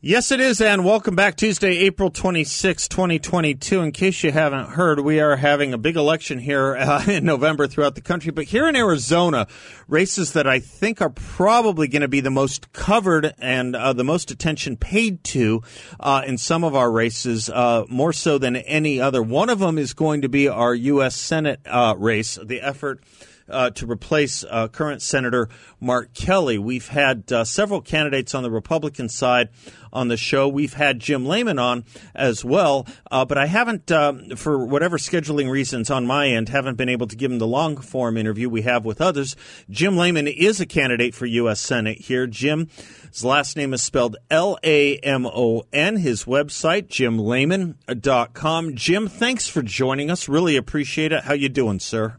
Yes, it is, and welcome back. Tuesday, April 26, 2022. In case you haven't heard, we are having a big election here uh, in November throughout the country. But here in Arizona, races that I think are probably going to be the most covered and uh, the most attention paid to uh, in some of our races, uh, more so than any other. One of them is going to be our U.S. Senate uh, race, the effort uh, to replace uh, current Senator Mark Kelly. We've had uh, several candidates on the Republican side on the show. We've had Jim Lamon on as well, uh, but I haven't, um, for whatever scheduling reasons on my end, haven't been able to give him the long form interview we have with others. Jim Lamon is a candidate for U.S. Senate here. Jim. His last name is spelled L A M O N. His website, jimlamon.com. Jim, thanks for joining us. Really appreciate it. How you doing, sir?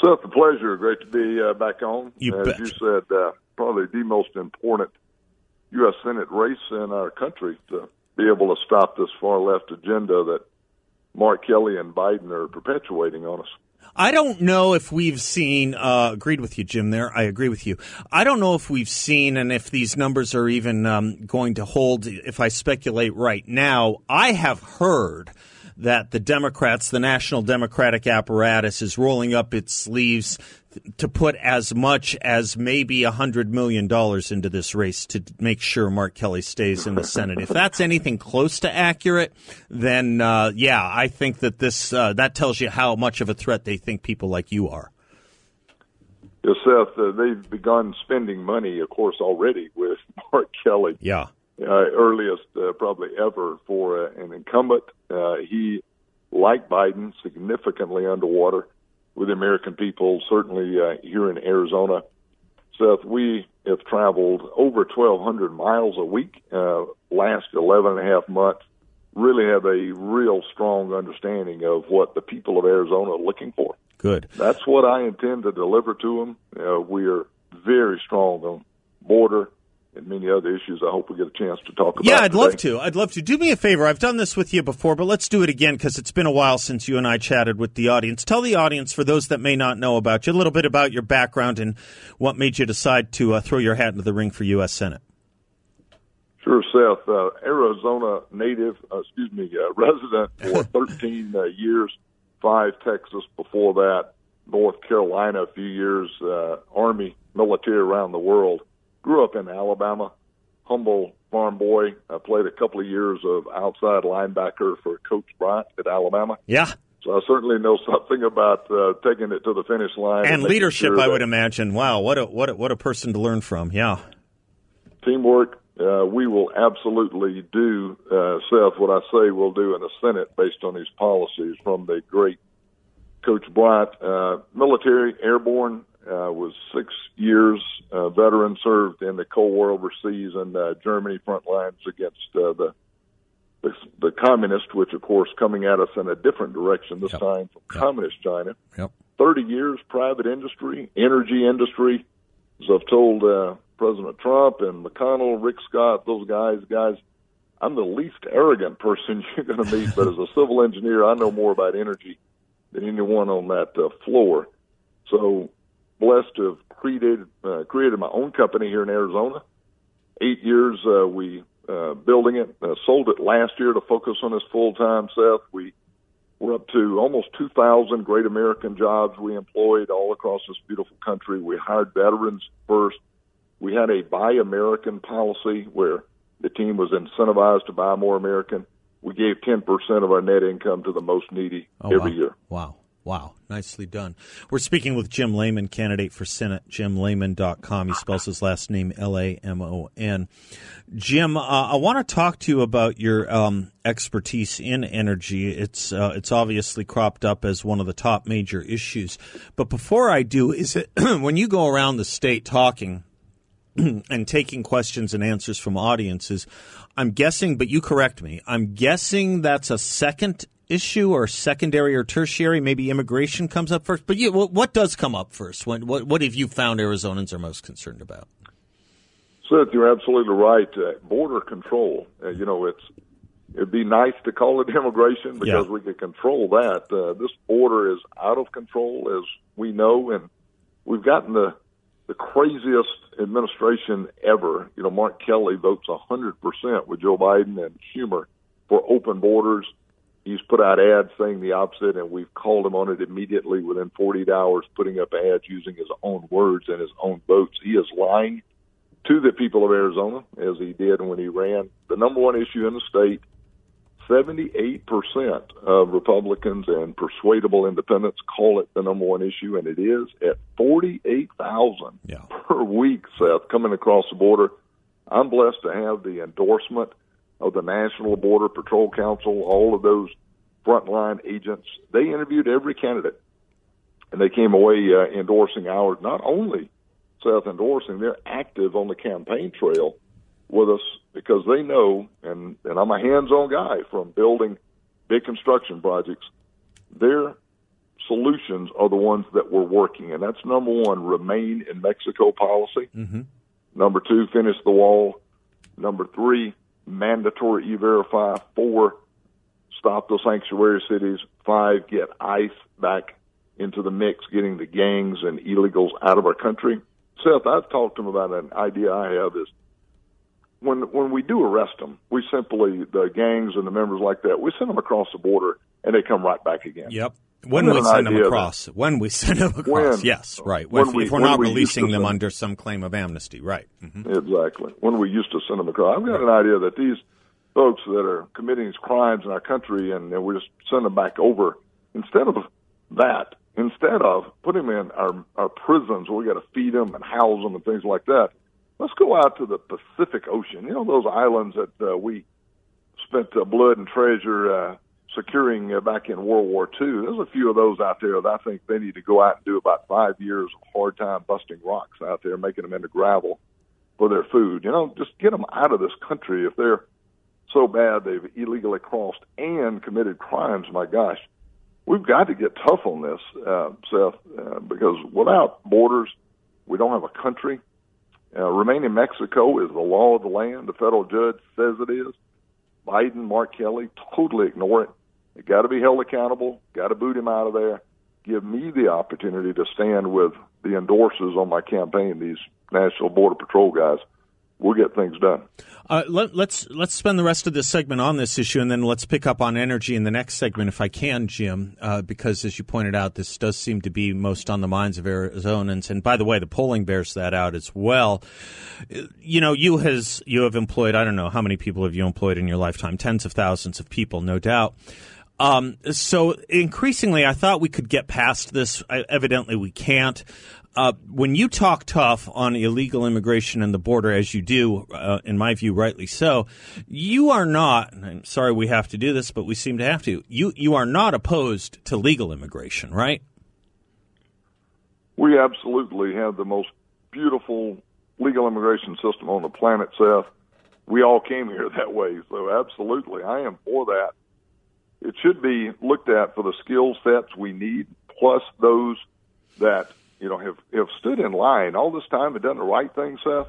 Seth, a pleasure. Great to be uh, back on. You As bet. you said, uh, probably the most important U.S. Senate race in our country to be able to stop this far left agenda that Mark Kelly and Biden are perpetuating on us. I don't know if we've seen, uh, agreed with you, Jim, there. I agree with you. I don't know if we've seen and if these numbers are even um, going to hold, if I speculate right now. I have heard that the Democrats, the national Democratic apparatus, is rolling up its sleeves to put as much as maybe a hundred million dollars into this race to make sure Mark Kelly stays in the Senate. If that's anything close to accurate, then uh, yeah, I think that this uh, that tells you how much of a threat they think people like you are. Yes, Seth, uh, they've begun spending money, of course, already with Mark Kelly. Yeah, earliest uh, probably ever for uh, an incumbent. Uh, he, like Biden, significantly underwater with the American people, certainly uh, here in Arizona. Seth, we have traveled over 1,200 miles a week uh, last 11 and a half months. Really have a real strong understanding of what the people of Arizona are looking for. good. That's what I intend to deliver to them. Uh, we are very strong on border and many other issues. I hope we get a chance to talk about. Yeah, I'd love to. I'd love to. Do me a favor. I've done this with you before, but let's do it again because it's been a while since you and I chatted with the audience. Tell the audience, for those that may not know about you, a little bit about your background and what made you decide to uh, throw your hat into the ring for U.S. Senate. Sure, Seth. Uh, Arizona native, uh, excuse me, uh, resident for 13 uh, years, five Texas before that, North Carolina a few years, uh, Army, military around the world. Grew up in Alabama, humble farm boy. I played a couple of years of outside linebacker for Coach Bryant at Alabama. Yeah, So I certainly know something about uh, taking it to the finish line and leadership. sure I would imagine. Wow, what a what a, what a person to learn from. Yeah. teamwork. Uh, we will absolutely do, uh, Seth, what I say we'll do in the Senate based on these policies from the great Coach Bryant. Uh, military, airborne, uh, was six years, uh, veteran, served in the Cold War overseas in uh, Germany front lines against uh, the, the the communists, which of course coming at us in a different direction this Yep. time from Yep. communist China. Yep. 30 years private industry, energy industry. As I've told uh, President Trump and McConnell, Rick Scott, those guys, guys, I'm the least arrogant person you're going to meet, but as a civil engineer, I know more about energy than anyone on that uh, floor. So blessed to have created uh, created my own company here in Arizona. Eight years uh, we uh, building it, uh, sold it last year to focus on this full time. Seth, we we're up to almost 2,000 great American jobs we employed all across this beautiful country. We hired veterans first. We had a Buy American policy where the team was incentivized to buy more American. We gave 10% of our net income to the most needy Oh, every wow. year. Wow. Wow. Nicely done. We're speaking with Jim Lamon, candidate for Senate, jimlamon.com. He spells his last name L A M O N. Jim, uh, I want to talk to you about your um, expertise in energy. It's uh, it's obviously cropped up as one of the top major issues. But before I do, is it when you go around the state talking and taking questions and answers from audiences. I'm guessing, but you correct me. I'm guessing that's a second issue or secondary or tertiary. Maybe immigration comes up first. But yeah, what does come up first? What, what, what have you found Arizonans are most concerned about? Seth, you're absolutely right. Uh, border control. Uh, you know, it's it'd be nice to call it immigration because Yeah. we could control that. Uh, this border is out of control, as we know, and we've gotten the the craziest administration ever. You know, Mark Kelly votes a hundred percent with Joe Biden and Schumer for open borders. He's put out ads saying the opposite, and we've called him on it immediately within 48 hours, putting up ads using his own words and his own votes. He is lying to the people of Arizona, as he did when he ran. The number one issue in the state 78% of Republicans and persuadable independents call it the number one issue, and it is at 48,000 Yeah. per week, Seth, coming across the border. I'm blessed to have the endorsement of the National Border Patrol Council, all of those frontline agents. They interviewed every candidate, and they came away uh, endorsing ours. Not only Seth endorsing, they're active on the campaign trail with us because they know, and, and I'm a hands-on guy from building big construction projects. Their solutions are the ones that we're working, and that's number one: remain in Mexico policy. Mm-hmm. Number two, finish the wall. Number three, mandatory e-verify. Four, stop the sanctuary cities. Five, get ICE back into the mix, getting the gangs and illegals out of our country. Seth, I've talked to him about an idea I have is when when we do arrest them, we simply the gangs and the members like that, we send them across the border and they come right back again. Yep. When we send them across, when we send them across, When- yes, right. when if, we- if we're not we releasing them under some claim of amnesty, right? hmm Exactly. When we used to send them across, I've got an idea that these folks that are committing these crimes in our country and, and we just send them back over instead of that, instead of putting them in our our prisons where we got to feed them and house them and things like that. Let's go out to the Pacific Ocean. You know those islands that uh, we spent uh, blood and treasure uh, securing uh, back in World War II. There's a few of those out there that I think they need to go out and do about five years of hard time busting rocks out there, making them into gravel for their food. You know, just get them out of this country if they're so bad they've illegally crossed and committed crimes. My gosh, we've got to get tough on this, uh, Seth, uh, because without borders, we don't have a country. Uh, remain in Mexico is the law of the land. The federal judge says it is. Biden, Mark Kelly, totally ignore it. They got to be held accountable. Got to boot him out of there. Give me the opportunity to stand with the endorsers on my campaign, these National Border Patrol guys. We'll get things done. Uh, let, let's let's spend the rest of this segment on this issue, and then let's pick up on energy in the next segment, if I can, Jim. Uh, because as you pointed out, this does seem to be most on the minds of Arizonans. And by the way, the polling bears that out as well. You know, you has you have employed I don't know how many people have you employed in your lifetime, tens of thousands of people, no doubt. Um, so increasingly, I thought we could get past this. I, evidently, we can't. Uh, when you talk tough on illegal immigration and the border, as you do, uh, in my view, rightly so, you are not. I'm sorry we have to do this, but we seem to have to. You you are not opposed to legal immigration, right? We absolutely have the most beautiful legal immigration system on the planet, Seth. We all came here that way, so absolutely, I am for that. It should be looked at for the skill sets we need, plus those that you know have have stood in line all this time and done the right thing, Seth.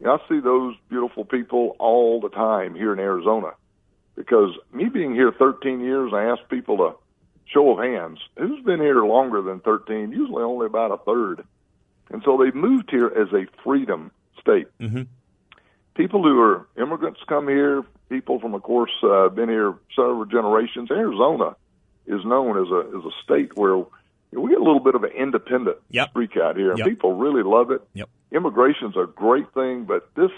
You know, I see those beautiful people all the time here in Arizona. Because me being here 13 years, I ask people to show of hands who's been here longer than 13. Usually, only about a third. And so they've moved here as a freedom state. Mm-hmm. People who are immigrants come here. People from, of course, uh, been here several generations. Arizona is known as a as a state where we get a little bit of an independent Yep. streak out here, and Yep. people really love it. Yep. Immigration's a great thing, but this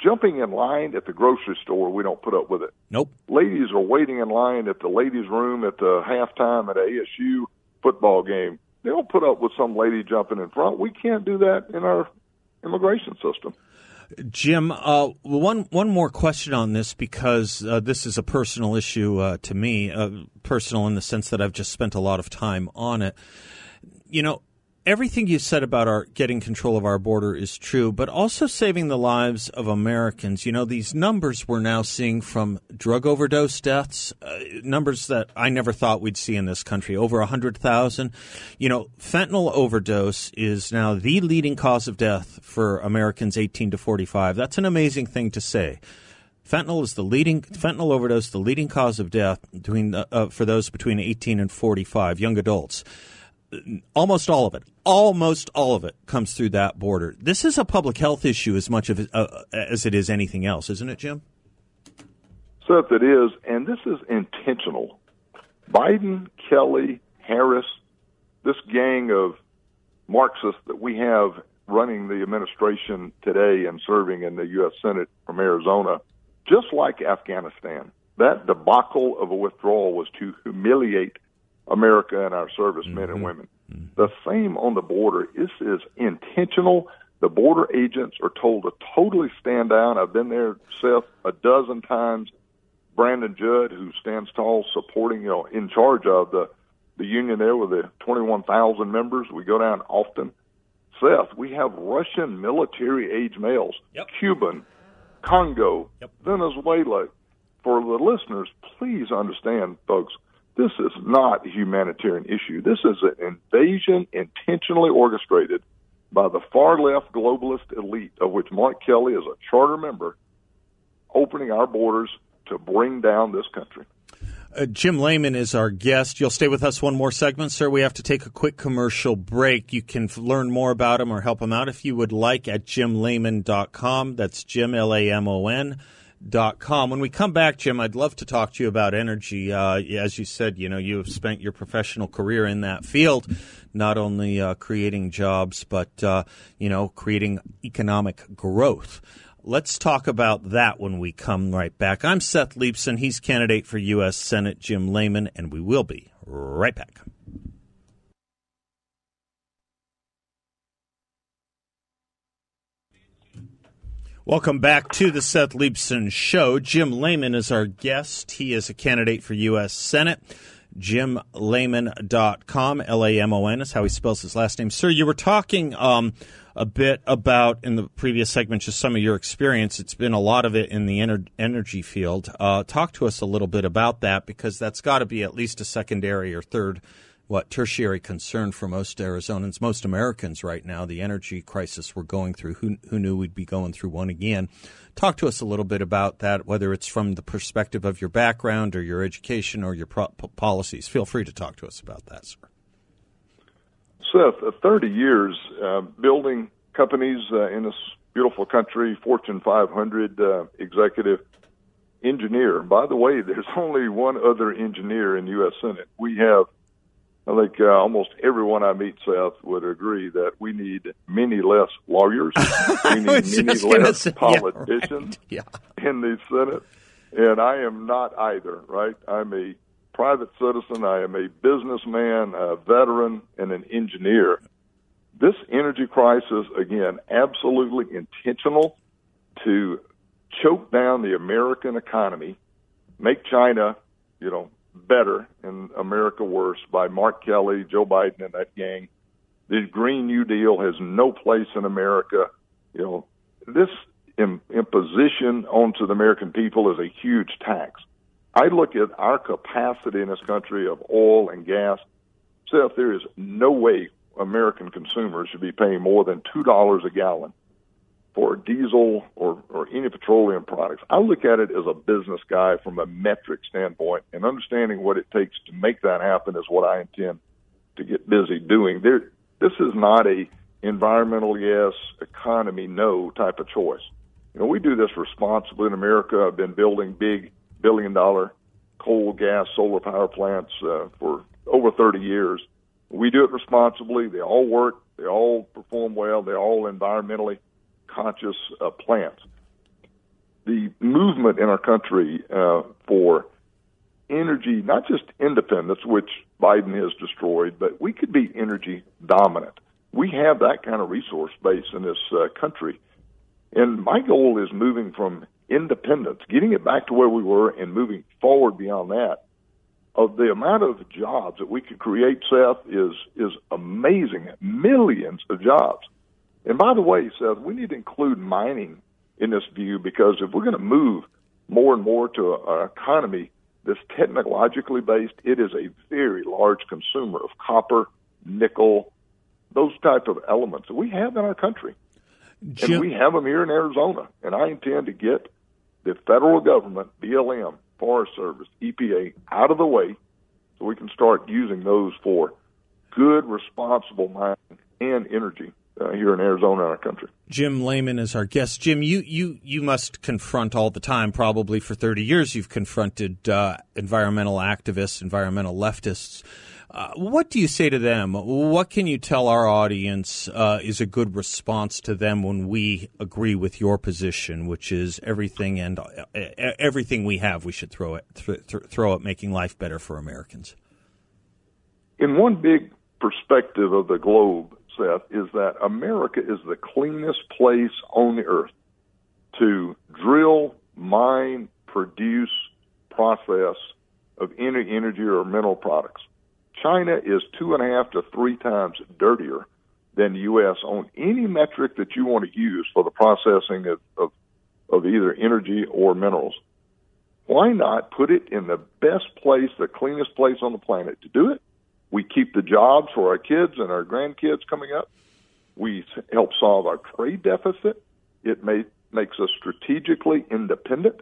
jumping in line at the grocery store, we don't put up with it Nope. ladies are waiting in line at the ladies' room at the halftime at a ASU football game. They don't put up with some lady jumping in front. We can't do that in our immigration system. Jim, uh, one one more question on this because uh, this is a personal issue uh, to me, uh, personal in the sense that I've just spent a lot of time on it. You know, everything you said about our getting control of our border is true, but also saving the lives of Americans. You know, these numbers we're now seeing from drug overdose deaths, uh, numbers that I never thought we'd see in this country, over 100,000. You know, fentanyl overdose is now the leading cause of death for Americans 18 to 45. That's an amazing thing to say. Fentanyl is the leading fentanyl overdose, the leading cause of death between uh, for those between 18 and 45, young adults almost all of it, almost all of it comes through that border. This is a public health issue as much of uh, as it is anything else, isn't it, Jim? Seth, it is, and this is intentional. Biden, Kelly, Harris, this gang of Marxists that we have running the administration today and serving in the U.S. Senate from Arizona, just like Afghanistan, that debacle of a withdrawal was to humiliate America and our servicemen mm-hmm. and women. Mm-hmm. The same on the border. This is intentional. The border agents are told to totally stand down. I've been there, Seth, a dozen times. Brandon Judd, who stands tall, supporting, you know, in charge of the the union there with the 21,000 members. We go down often. Seth, we have Russian military age males, yep. Cuban, Congo, yep. Venezuela. For the listeners, please understand, folks, this is not a humanitarian issue. This is an invasion intentionally orchestrated by the far left globalist elite, of which Mark Kelly is a charter member, opening our borders to bring down this country. Uh, Jim Lamon is our guest. You'll stay with us one more segment, sir. We have to take a quick commercial break. You can learn more about him or help him out if you would like at jimlamon.com. That's Jim, L A M O N com. When we come back, Jim, I'd love to talk to you about energy. Uh, as you said, you know, you have spent your professional career in that field, not only uh, creating jobs, but, uh, you know, creating economic growth. Let's talk about that when we come right back. I'm Seth Leibsohn. He's candidate for U.S. Senate, Jim Lamon, and we will be right back. Welcome back to the Seth Leibsohn Show. Jim Lamon is our guest. He is a candidate for U.S. Senate. JimLamon.com, L A M O N is how he spells his last name. Sir, you were talking um, a bit about in the previous segment just some of your experience. It's been a lot of it in the ener- energy field. Uh, talk to us a little bit about that because that's got to be at least a secondary or third what tertiary concern for most Arizonans, most Americans right now, the energy crisis we're going through. Who, who knew we'd be going through one again? Talk to us a little bit about that, whether it's from the perspective of your background or your education or your pro- policies. Feel free to talk to us about that, sir. Seth, uh, 30 years uh, building companies uh, in this beautiful country, Fortune 500 uh, executive engineer. By the way, there's only one other engineer in the U.S. Senate. We have I think uh, almost everyone I meet, Seth, would agree that we need many less lawyers. We need many less say, politicians yeah, right. yeah. in the Senate. And I am not either, right? I'm a private citizen. I am a businessman, a veteran, and an engineer. This energy crisis, again, absolutely intentional to choke down the American economy, make China, you know, better and America worse by Mark Kelly, Joe Biden, and that gang. The Green New Deal has no place in America. You know, this imposition onto the American people is a huge tax. I look at our capacity in this country of oil and gas. Seth, there is no way American consumers should be paying more than two dollars a gallon for diesel or, or any petroleum products. I look at it as a business guy from a metric standpoint, and understanding what it takes to make that happen is what I intend to get busy doing. There, this is not a environmental yes, economy no type of choice. You know, we do this responsibly in America. I've been building big billion dollar coal, gas, solar power plants uh, for over 30 years. We do it responsibly. They all work. They all perform well. They're all environmentally conscious uh, plants. The movement in our country uh, for energy, not just independence, which Biden has destroyed, but we could be energy dominant. We have that kind of resource base in this uh, country. And my goal is moving from independence, getting it back to where we were, and moving forward beyond that. of the amount of jobs that we could create, Seth, is is amazing. Millions of jobs. And by the way, Seth, we need to include mining in this view because if we're going to move more and more to an economy that's technologically based, it is a very large consumer of copper, nickel, those type of elements that we have in our country. Jim, and we have them here in Arizona. And I intend to get the federal government, BLM, Forest Service, EPA out of the way so we can start using those for good, responsible mining and energy uh, here in Arizona in our country. Jim Lamon is our guest. Jim, you, you, you must confront all the time, probably for 30 years, you've confronted uh, environmental activists, environmental leftists. Uh, what do you say to them? What can you tell our audience uh, is a good response to them when we agree with your position, which is everything and uh, everything we have, we should throw it th- th- throw at making life better for Americans. In one big perspective of the globe, Seth, is that America is the cleanest place on the earth to drill, mine, produce, process of any energy or mineral products. China is two and a half to three times dirtier than the U.S. on any metric that you want to use for the processing of, of, of either energy or minerals. Why not put it in the best place, the cleanest place on the planet to do it? We keep the jobs for our kids and our grandkids coming up. We help solve our trade deficit. It may, makes us strategically independent.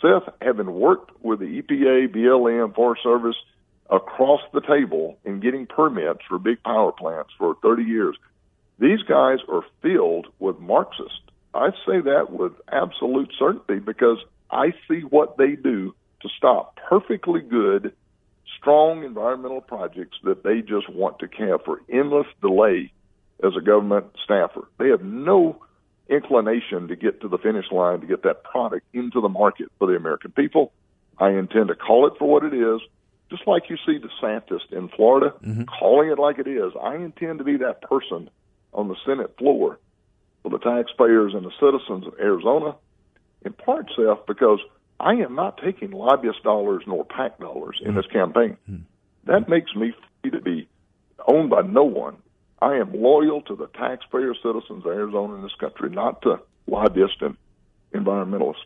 Seth, having worked with the EPA, BLM, Forest Service, across the table in getting permits for big power plants for 30 years. These guys are filled with Marxists. I say that with absolute certainty because I see what they do to stop perfectly good, strong environmental projects that they just want to have for endless delay as a government staffer. They have no inclination to get to the finish line to get that product into the market for the American people. I intend to call it for what it is just like you see DeSantis in Florida mm-hmm. calling it like it is, I intend to be that person on the Senate floor for the taxpayers and the citizens of Arizona, in part, Seth, because I am not taking lobbyist dollars nor PAC dollars in this campaign. Mm-hmm. That makes me free to be owned by no one. I am loyal to the taxpayer citizens of Arizona in this country, not to lobbyists and environmentalists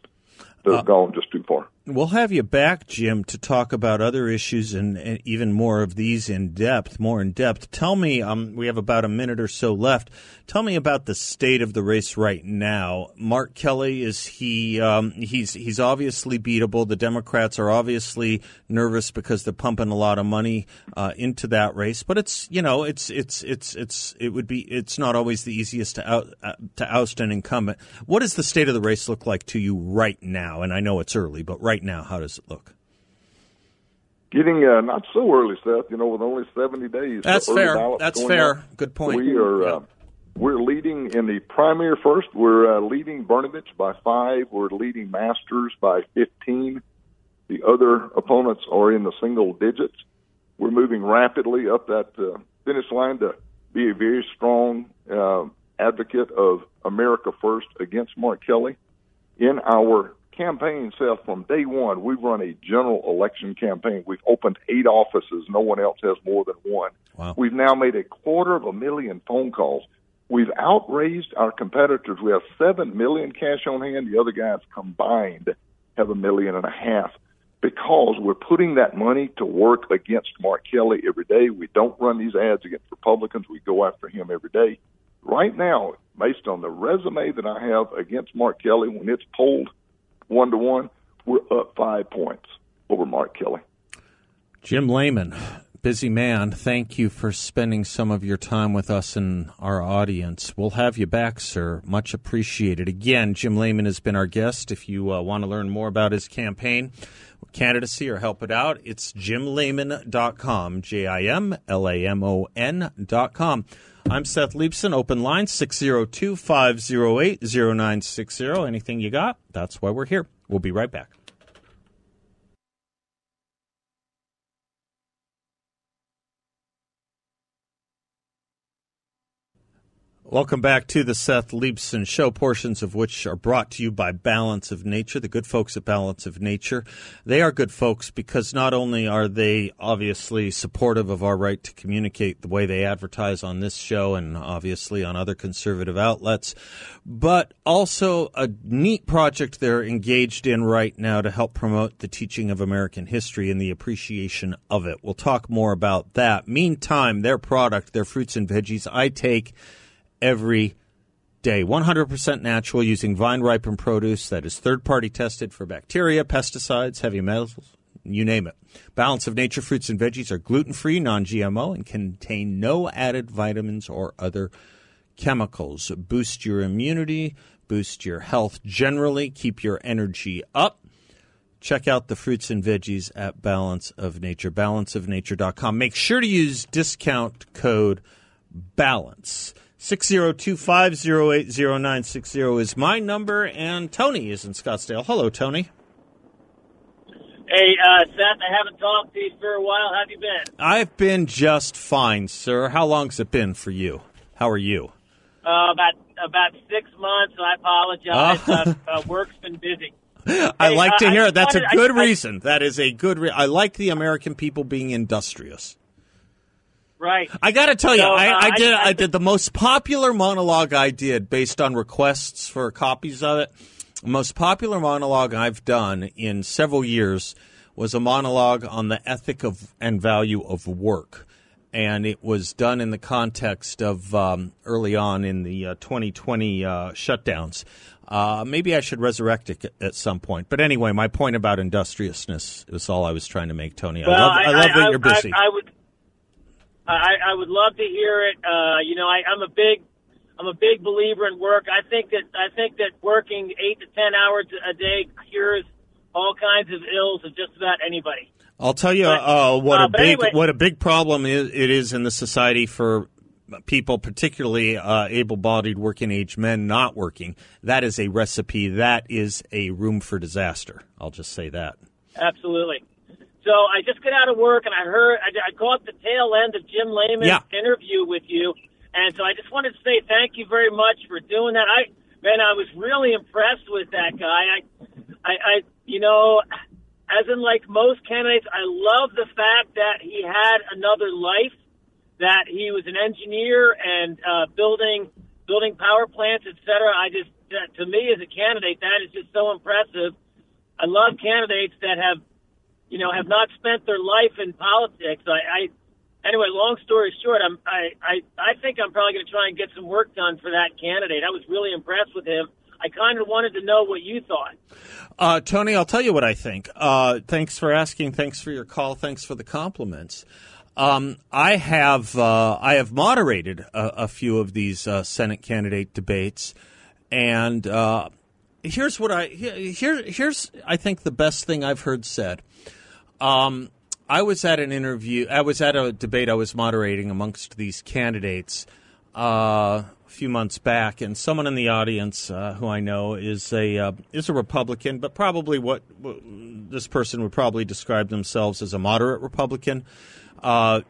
that have uh, gone just too far. We'll have you back, Jim, to talk about other issues and, and, even more of these in depth, more in depth. Tell me, um, we have about a minute or so left. Tell me about the state of the race right now. Mark Kelly is he? Um, he's he's obviously beatable. The Democrats are obviously nervous because they're pumping a lot of money uh, into that race. But it's you know it's it's it's it's it would be it's not always the easiest to out, uh, to oust an incumbent. What does the state of the race look like to you right now? And I know it's early, but right right now, how does it look? Getting uh, not so early, Seth. You know, with only seventy days. That's fair. That's fair. Good point. We are. Uh, we're leading in the primary first. We're uh, leading Brnovich by five. We're leading Masters by 15. The other opponents are in the single digits. We're moving rapidly up that uh, finish line to be a very strong uh, advocate of America First against Mark Kelly. In our campaign says from day one, we've run a general election campaign. We've opened eight offices. No one else has more than one. Wow. We've now made a quarter of a million phone calls. We've outraised our competitors. We have seven million cash on hand. The other guys combined have a million and a half because we're putting that money to work against Mark Kelly every day. We don't run these ads against Republicans. We go after him every day. Right now, based on the resume that I have against Mark Kelly, when it's polled one to one, we're up five points over Mark Kelly. Jim Lamon, busy man, thank you for spending some of your time with us and our audience. We'll have you back, sir. Much appreciated. Again, Jim Lamon has been our guest. If you uh, want to learn more about his campaign, candidacy, or help it out, it's jimlamon.com, J I M L A M O N.com. I'm Seth Leibsohn. Open line 602 508 0960. Anything you got? That's why we're here. We'll be right back. Welcome back to the Seth Leibsohn Show, portions of which are brought to you by Balance of Nature, the good folks at Balance of Nature. They are good folks because not only are they obviously supportive of our right to communicate the way they advertise on this show and obviously on other conservative outlets, but also a neat project they're engaged in right now to help promote the teaching of American history and the appreciation of it. We'll talk more about that. Meantime, their product, their fruits and veggies, I take every day. 100% natural using vine ripened produce that is third party tested for bacteria, pesticides, heavy metals, you name it. Balance of Nature fruits and veggies are gluten free, non GMO, and contain no added vitamins or other chemicals. Boost your immunity, boost your health generally, keep your energy up. Check out the fruits and veggies at Balance of Nature, balanceofnature.com. Make sure to use discount code BALANCE. 602-508-0960 is my number, and Tony is in Scottsdale. Hello, Tony. Hey, uh, Seth, I haven't talked to you for a while. How have you been? I've been just fine, sir. How long's it been for you? How are you? Uh, about about six months. I apologize. Uh, uh, work's been busy. I Hey, like to uh, I hear it. That's a wanted- I- good I- reason. that is a good. Re- I like the American people being industrious. Right. I got to tell you, So, I, uh, I I- did. I- I, did the most popular monologue I did based on requests for copies of it. The most popular monologue I've done in several years was a monologue on the ethic of and value of work, and it was done in the context of um, early on in the uh, 2020 uh, shutdowns. Uh, maybe I should resurrect it at some point. But anyway, my point about industriousness is all I was trying to make, Tony. I love, I, love that you're busy. I, would. I, I would love to hear it. Uh, you know, I, I'm a big, I'm a big believer in work. I think that I think that working eight to ten hours a day cures all kinds of ills of just about anybody. I'll tell you But- uh, what uh, a big anyway- what a big problem is, it is in the society for people, particularly uh, able-bodied working-age men not working. That is a recipe. That is a room for disaster. I'll just say that. Absolutely. So I just got out of work and I heard I, I caught the tail end of Jim Lamon's Yeah. interview with you, and so I just wanted to say thank you very much for doing that. I man, I was really impressed with that guy. I, I, I you know, as in like most candidates, I love the fact that he had another life, that he was an engineer and uh, building building power plants, et cetera. I just that, to me as a candidate, that is just so impressive. I love candidates that have you know, have not spent their life in politics. I, I anyway, long story short, I'm, I, I, I think I'm probably going to try and get some work done for that candidate. I was really impressed with him. I kind of wanted to know what you thought. Uh, Tony, I'll tell you what I think. Uh, thanks for asking. Thanks for your call. Thanks for the compliments. Um, I have uh, I have moderated a, a few of these uh, Senate candidate debates, and uh, here's what I here here's I think the best thing I've heard said. Um, I was at an interview. I was at a debate I was moderating amongst these candidates uh, a few months back, and someone in the audience uh, who I know is a uh, is a Republican, but probably what, what this person would probably describe themselves as a moderate Republican. Uh,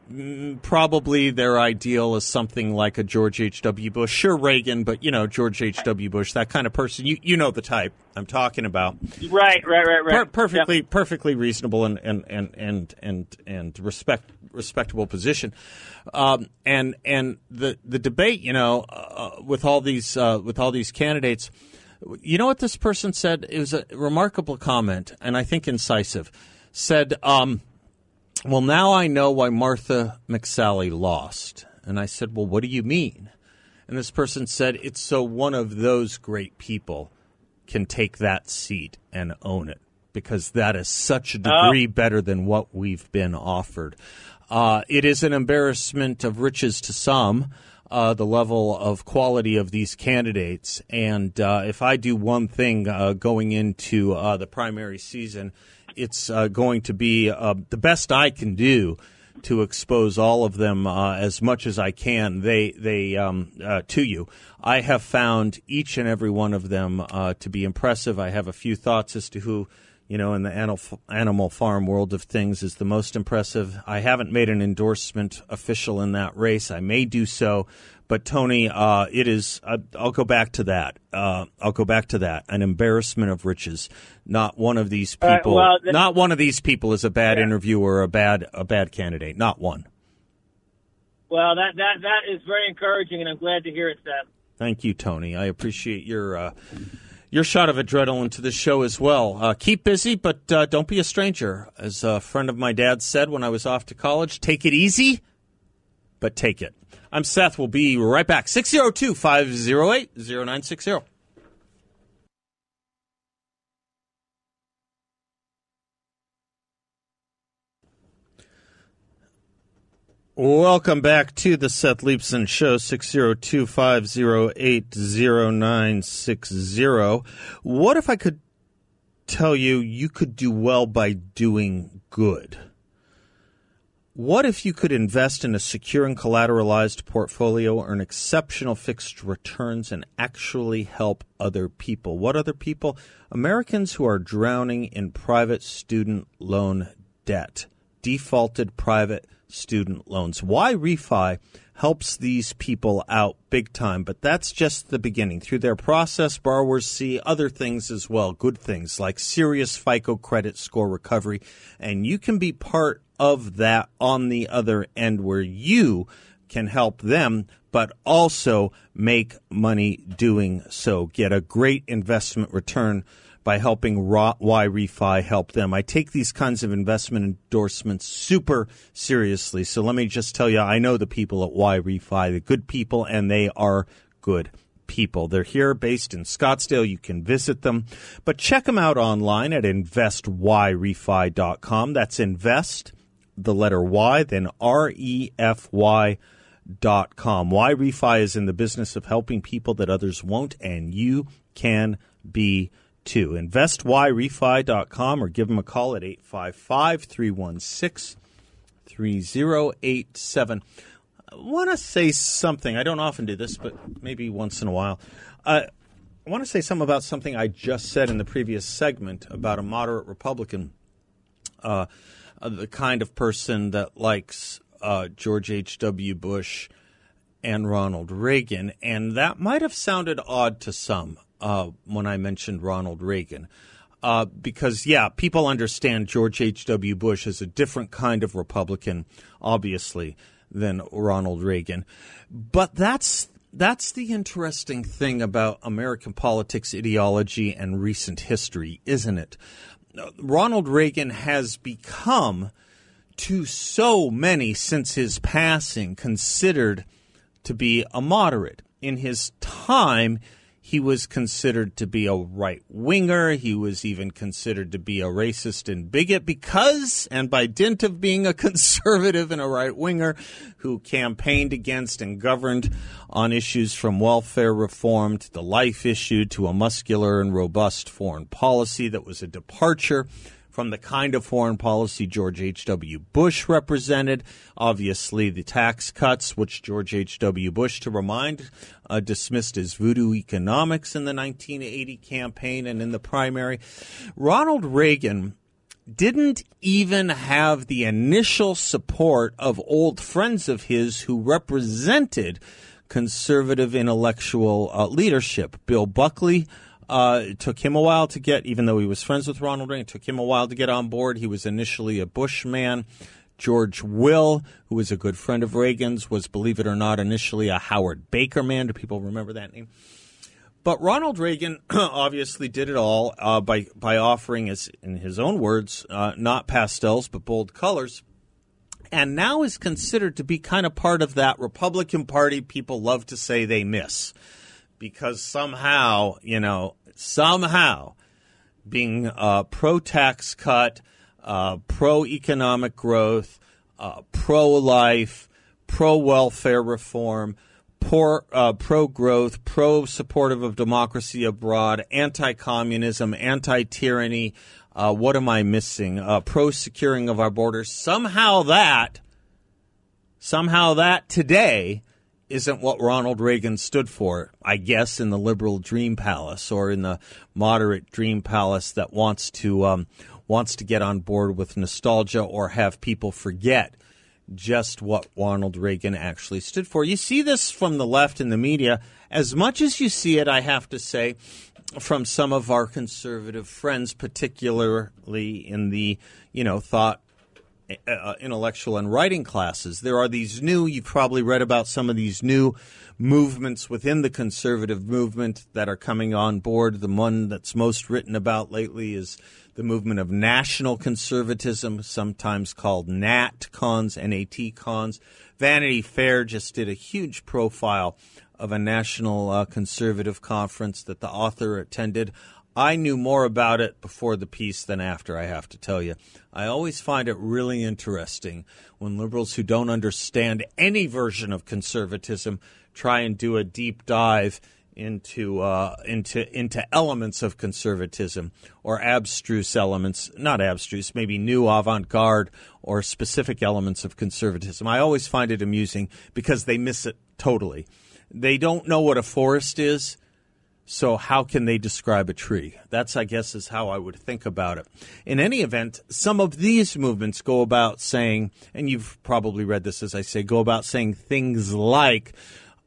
probably their ideal is something like a George H.W. Bush, sure Reagan, but you know George H.W. Bush, that kind of person. You you know the type I'm talking about. Right, right, right, right. Per- perfectly, perfectly reasonable and and and and and, and respect respectable position. Um, and and the the debate, you know, uh, with all these uh, with all these candidates, you know what this person said? It was a remarkable comment, and I think incisive. Said, um, "Well, now I know why Martha McSally lost." And I said, "Well, what do you mean?" And this person said, "It's so one of those great people." can take that seat and own it because that is such a degree better than what we've been offered. Uh, it is an embarrassment of riches to some. Uh, the level of quality of these candidates, and uh, if I do one thing uh, going into uh, the primary season, it's uh, going to be uh, the best I can do to expose all of them uh, as much as I can. They they um, uh, to you. I have found each and every one of them uh, to be impressive. I have a few thoughts as to who. You know, in the animal, animal farm world of things, is the most impressive. I haven't made an endorsement official in that race. I may do so, But Tony, uh, it is. Uh, I'll go back to that. Uh, I'll go back to that. An embarrassment of riches. Not one of these people. well, th- not one of these people is a bad interviewer or a bad a bad candidate. Not one. Well, that that that is very encouraging, and I'm glad to hear it, Seth. Thank you, Tony. I appreciate your uh, your shot of adrenaline to the show as well. Uh, keep busy, but uh, don't be a stranger. As a friend of my dad said when I was off to college, take it easy, but take it. I'm Seth. We'll be right back. 602 508 0960. Welcome back to the Seth Leibsohn Show, 602-508-0960. What if I could tell you you could do well by doing good? What if you could invest in a secure and collateralized portfolio, earn exceptional fixed returns, and actually help other people? What other people? Americans who are drowning in private student loan debt, defaulted private student loans. YRefy helps these people out big time, but that's just the beginning. Through their process, borrowers see other things as well, good things like serious FICO credit score recovery, and you can be part of that on the other end where you can help them but also make money doing so. Get a great investment return by helping YRefy help them. I take these kinds of investment endorsements super seriously. So let me just tell you, I know the people at YRefy, the good people, and they are good people. They're here based in Scottsdale. You can visit them, but check them out online at investyrefy.com. That's invest, the letter Y, then R E F Y dot com. YRefy is in the business of helping people that others won't, and you can be too. InvestYRefy.com or give them a call at 855 316 3087. I want to say something. I don't often do this, but maybe once in a while. Uh, I want to say something about something I just said in the previous segment about a moderate Republican, uh, uh, the kind of person that likes uh, George H.W. Bush and Ronald Reagan. And that might have sounded odd to some uh, when I mentioned Ronald Reagan. Uh, because, yeah, people understand George H.W. Bush as a different kind of Republican, obviously, than Ronald Reagan. But that's that's the interesting thing about American politics ideology and recent history, isn't it? Ronald Reagan has become, to so many since his passing, considered to be a moderate. In his time, he was considered to be a right winger. He was even considered to be a racist and bigot because, and by dint of being a conservative and a right winger who campaigned against and governed on issues from welfare reform to the life issue to a muscular and robust foreign policy that was a departure from the kind of foreign policy George H.W. Bush represented. Obviously, the tax cuts, which George H.W. Bush, to remind, uh, dismissed as voodoo economics in the 1980 campaign and in the primary. Ronald Reagan didn't even have the initial support of old friends of his who represented conservative intellectual uh, leadership. Bill Buckley uh, it took him a while to get, even though he was friends with Ronald Reagan, it took him a while to get on board. He was initially a Bush man. George Will, who was a good friend of Reagan's, was, believe it or not, initially a Howard Baker man. Do people remember that name? But Ronald Reagan obviously did it all uh, by by offering, as in his own words, uh, not pastels but bold colors, and now is considered to be kind of part of that Republican Party people love to say they miss, because somehow you know somehow being uh, pro tax cut, uh, pro economic growth, uh, pro life, pro welfare reform, uh, pro growth, pro supportive of democracy abroad, anti communism, anti tyranny. Uh, what am I missing? Uh, pro securing of our borders. Somehow that, somehow that today isn't what Ronald Reagan stood for, I guess, in the liberal dream palace or in the moderate dream palace that wants to um, wants to get on board with nostalgia or have people forget just what Ronald Reagan actually stood for. You see this from the left in the media as much as you see it, I have to say, from some of our conservative friends, particularly in the, you know, thought uh, intellectual and writing classes. There are these new, you've probably read about some of these new movements within the conservative movement that are coming on board. The one that's most written about lately is the movement of national conservatism, sometimes called NAT cons, NAT cons. Vanity Fair just did a huge profile of a national uh, conservative conference that the author attended. I knew more about it before the piece than after, I have to tell you. I always find it really interesting when liberals who don't understand any version of conservatism try and do a deep dive into uh, into into elements of conservatism or abstruse elements, not abstruse, maybe new avant-garde or specific elements of conservatism. I always find it amusing because they miss it totally. They don't know what a forest is so, how can they describe a tree? That's, I guess, is how I would think about it. In any event, some of these movements go about saying, and you've probably read this as I say, go about saying things like,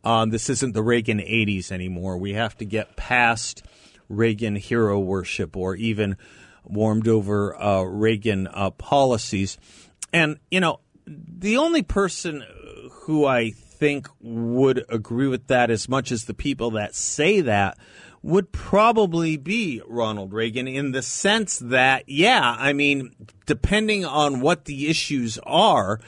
um, this isn't the Reagan 80s anymore. We have to get past Reagan hero worship or even warmed over uh, Reagan uh, policies. And, you know, the only person who I think would agree with that as much as the people that say that would probably be Ronald Reagan in the sense that, yeah, I mean, depending on what the issues are,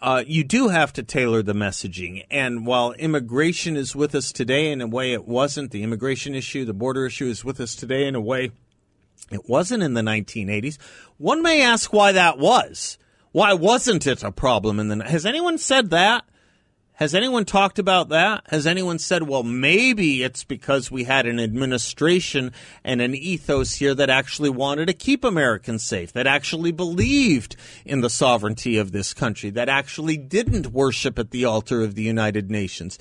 uh, you do have to tailor the messaging. And while immigration is with us today in a way it wasn't, the immigration issue, the border issue is with us today in a way it wasn't in the 1980s. One may ask why that was. Why wasn't it a problem in the? Has anyone said that? Has anyone talked about that? Has anyone said, well, maybe it's because we had an administration and an ethos here that actually wanted to keep Americans safe, that actually believed in the sovereignty of this country, that actually didn't worship at the altar of the United Nations?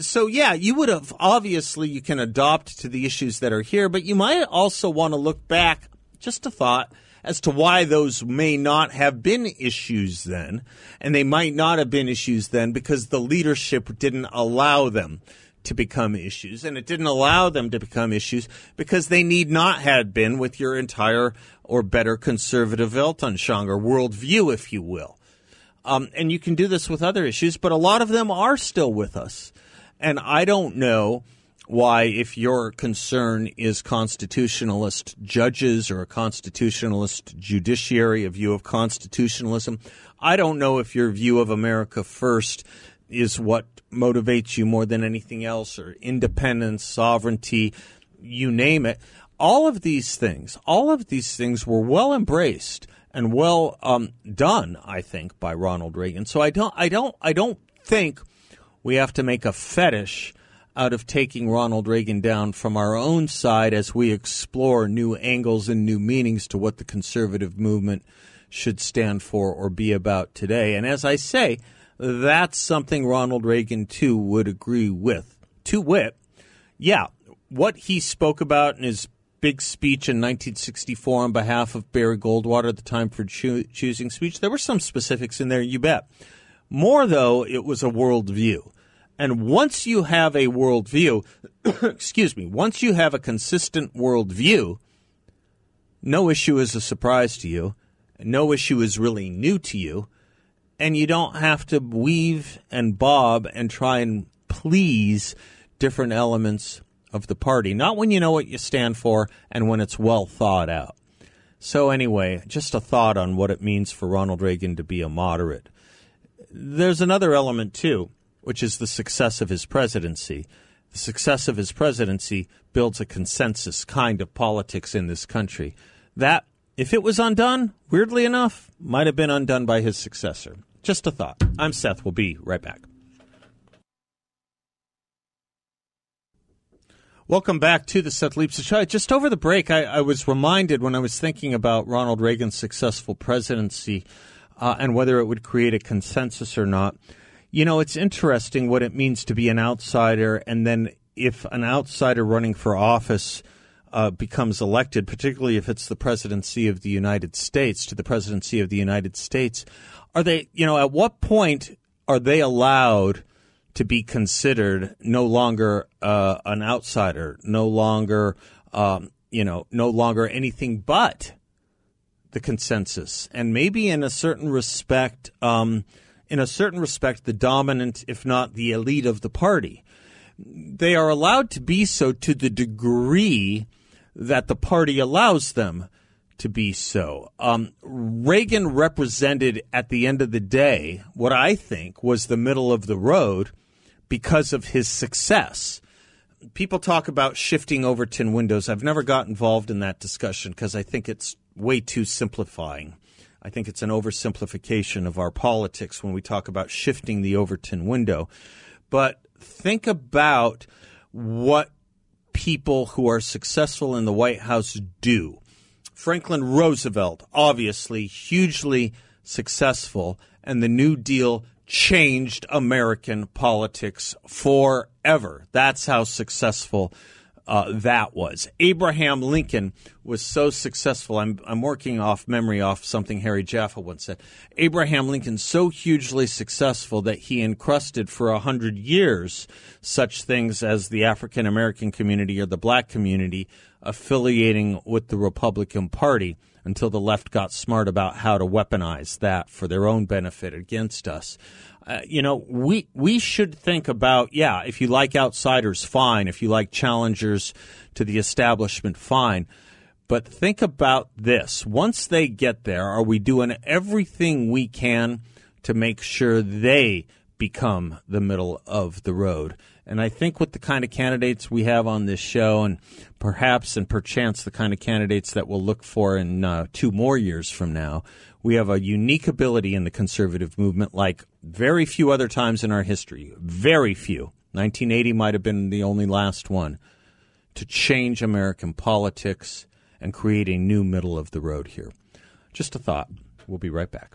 So, yeah, you would have obviously, you can adopt to the issues that are here, but you might also want to look back, just a thought, as to why those may not have been issues then. And they might not have been issues then because the leadership didn't allow them to become issues. And it didn't allow them to become issues because they need not had been with your entire or better conservative Weltanschauung or worldview, if you will. Um, and you can do this with other issues, but a lot of them are still with us. And I don't know why, if your concern is constitutionalist judges or a constitutionalist judiciary, a view of constitutionalism, I don't know if your view of America first is what motivates you more than anything else, or independence, sovereignty, you name it. All of these things, all of these things were well embraced and well um, done, I think, by Ronald Reagan. So I don't, I don't, I don't think we have to make a fetish out of taking Ronald Reagan down from our own side as we explore new angles and new meanings to what the conservative movement should stand for or be about today. And as I say, that's something Ronald Reagan too would agree with. To wit, yeah, what he spoke about in his big speech in 1964 on behalf of Barry Goldwater at the time for cho- choosing speech, there were some specifics in there, you bet. More, though, it was a worldview. And once you have a worldview, excuse me, once you have a consistent worldview, no issue is a surprise to you. No issue is really new to you. And you don't have to weave and bob and try and please different elements of the party. Not when you know what you stand for and when it's well thought out. So, anyway, just a thought on what it means for Ronald Reagan to be a moderate. There's another element, too which is the success of his presidency. The success of his presidency builds a consensus kind of politics in this country. That, if it was undone, weirdly enough, might have been undone by his successor. Just a thought. I'm Seth. We'll be right back. Welcome back to the Seth Leibsohn Show. Just over the break, I, I, was reminded when I was thinking about Ronald Reagan's successful presidency uh, and whether it would create a consensus or not you know, it's interesting what it means to be an outsider, and then if an outsider running for office uh, becomes elected, particularly if it's the presidency of the United States, to the presidency of the United States, are they, you know, at what point are they allowed to be considered no longer uh, an outsider, no longer, um, you know, no longer anything but the consensus, and maybe in a certain respect, um, in a certain respect, the dominant, if not the elite of the party. They are allowed to be so to the degree that the party allows them to be so. Um, Reagan represented, at the end of the day, what I think was the middle of the road because of his success. People talk about shifting over Overton windows. I've never got involved in that discussion because I think it's way too simplifying. I think it's an oversimplification of our politics when we talk about shifting the Overton window. But think about what people who are successful in the White House do. Franklin Roosevelt, obviously hugely successful, and the New Deal changed American politics forever. That's how successful uh, that was. Abraham Lincoln was so successful. I'm, I'm working off memory off something Harry Jaffa once said. Abraham Lincoln so hugely successful that he encrusted for a hundred years such things as the African American community or the black community affiliating with the Republican Party until the left got smart about how to weaponize that for their own benefit against us. Uh, you know, we we should think about yeah, if you like outsiders, fine. If you like challengers to the establishment, fine. But think about this. Once they get there, are we doing everything we can to make sure they become the middle of the road? And I think with the kind of candidates we have on this show, and perhaps and perchance the kind of candidates that we'll look for in uh, two more years from now, we have a unique ability in the conservative movement like very few other times in our history. Very few. 1980 might have been the only last one to change American politics and create a new middle of the road here. Just a thought. We'll be right back.